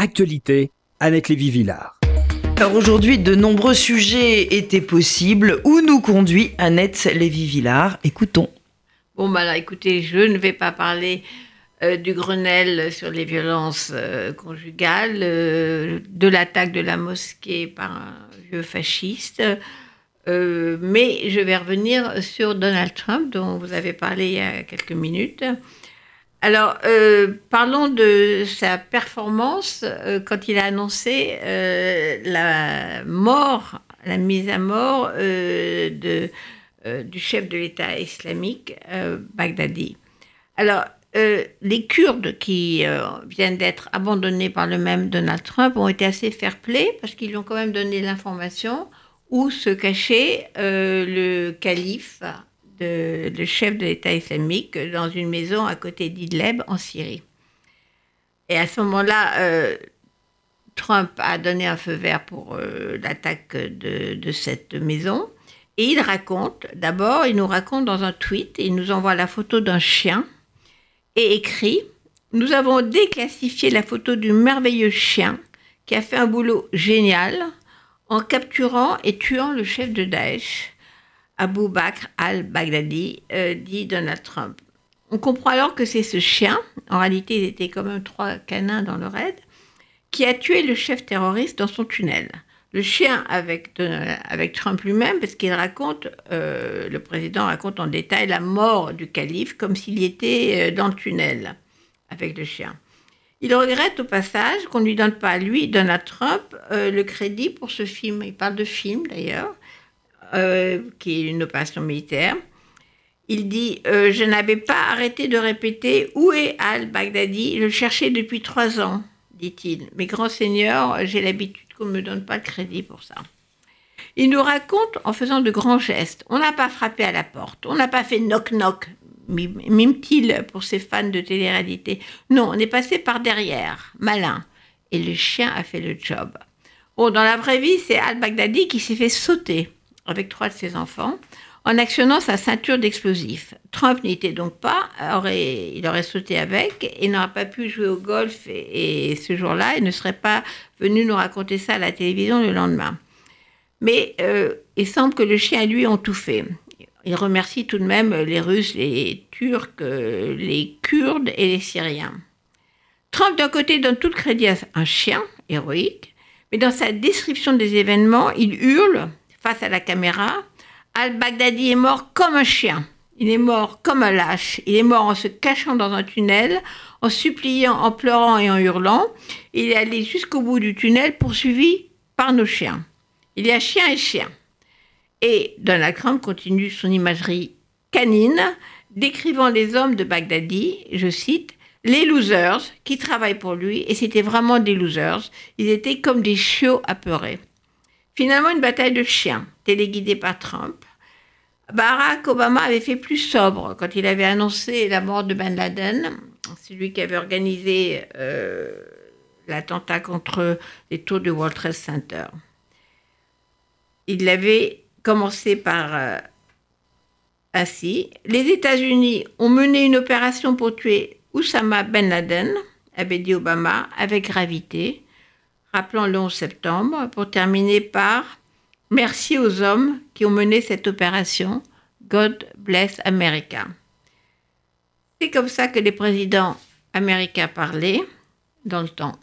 Actualité, Annette Lévy-Villard. Alors aujourd'hui, de nombreux sujets étaient possibles. Où nous conduit Annette Lévy-Villard? Écoutons. Bon, bah là, écoutez, je ne vais pas parler euh, du Grenelle sur les violences euh, conjugales, euh, de l'attaque de la mosquée par un vieux fasciste, mais je vais revenir sur Donald Trump, dont vous avez parlé il y a quelques minutes. Alors, parlons de sa performance quand il a annoncé la mort, la mise à mort de, du chef de l'État islamique, Baghdadi. Alors, euh, les Kurdes qui euh, viennent d'être abandonnés par le même Donald Trump ont été assez fair-play parce qu'ils ont quand même donné l'information où se cachait euh, le calife, le chef de l'État islamique, dans une maison à côté d'Idleb en Syrie. Et à ce moment-là, Trump a donné un feu vert pour l'attaque de, de cette maison. Et il raconte, d'abord, il nous raconte dans un tweet, il nous envoie la photo d'un chien et écrit Nous avons déclassifié la photo du merveilleux chien qui a fait un boulot génial en capturant et tuant le chef de Daesh, Abu Bakr al-Baghdadi, euh, dit Donald Trump. On comprend alors que c'est ce chien, en réalité il était quand même trois canins dans le raid, qui a tué le chef terroriste dans son tunnel. Le chien avec, avec Trump lui-même, parce qu'il raconte, euh, le président raconte en détail la mort du calife comme s'il était euh, dans le tunnel avec le chien. Il regrette au passage qu'on ne lui donne pas, lui, Donald Trump, le crédit pour ce film. Il parle de film d'ailleurs, qui est une opération militaire. Il dit Je n'avais pas arrêté de répéter Où est al-Baghdadi Je le cherchais depuis trois ans, dit-il. Mais grand seigneur, j'ai l'habitude qu'on ne me donne pas de crédit pour ça. Il nous raconte en faisant de grands gestes. On n'a pas frappé à la porte, on n'a pas fait knock-knock, mime-t-il pour ses fans de télé-réalité. Non, on est passé par derrière, malin. Et le chien a fait le job. Bon, dans la vraie vie, c'est al-Baghdadi qui s'est fait sauter avec trois de ses enfants en actionnant sa ceinture d'explosifs. Trump n'y était donc pas, aurait, il aurait sauté avec et n'aurait pas pu jouer au golf et, ce jour-là, il ne serait pas venu nous raconter ça à la télévision le lendemain. Mais euh, il semble que le chien et lui ont tout fait. Il remercie tout de même les Russes, les Turcs, les Kurdes et les Syriens. Trump, d'un côté, donne tout le crédit à un chien héroïque, mais dans sa description des événements, il hurle face à la caméra Al-Baghdadi est mort comme un chien. Il est mort comme un lâche. Il est mort en se cachant dans un tunnel, en suppliant, en pleurant et en hurlant. Il est allé jusqu'au bout du tunnel poursuivi par nos chiens. Il y a chien et chien. Et Donald Trump continue son imagerie canine, décrivant les hommes de Baghdadi, je cite, les losers qui travaillent pour lui, et c'était vraiment des losers, ils étaient comme des chiots apeurés. Finalement, une bataille de chiens, téléguidée par Trump. Barack Obama avait fait plus sobre quand il avait annoncé la mort de Ben Laden, celui qui avait organisé euh, l'attentat contre les tours du World Trade Center. Il avait commencé par euh, ainsi Les États-Unis ont mené une opération pour tuer Oussama Ben Laden, avait dit Obama, avec gravité. Rappelons le 11 septembre, pour terminer par Merci aux hommes qui ont mené cette opération. God bless America. C'est comme ça que les présidents américains parlaient dans le temps.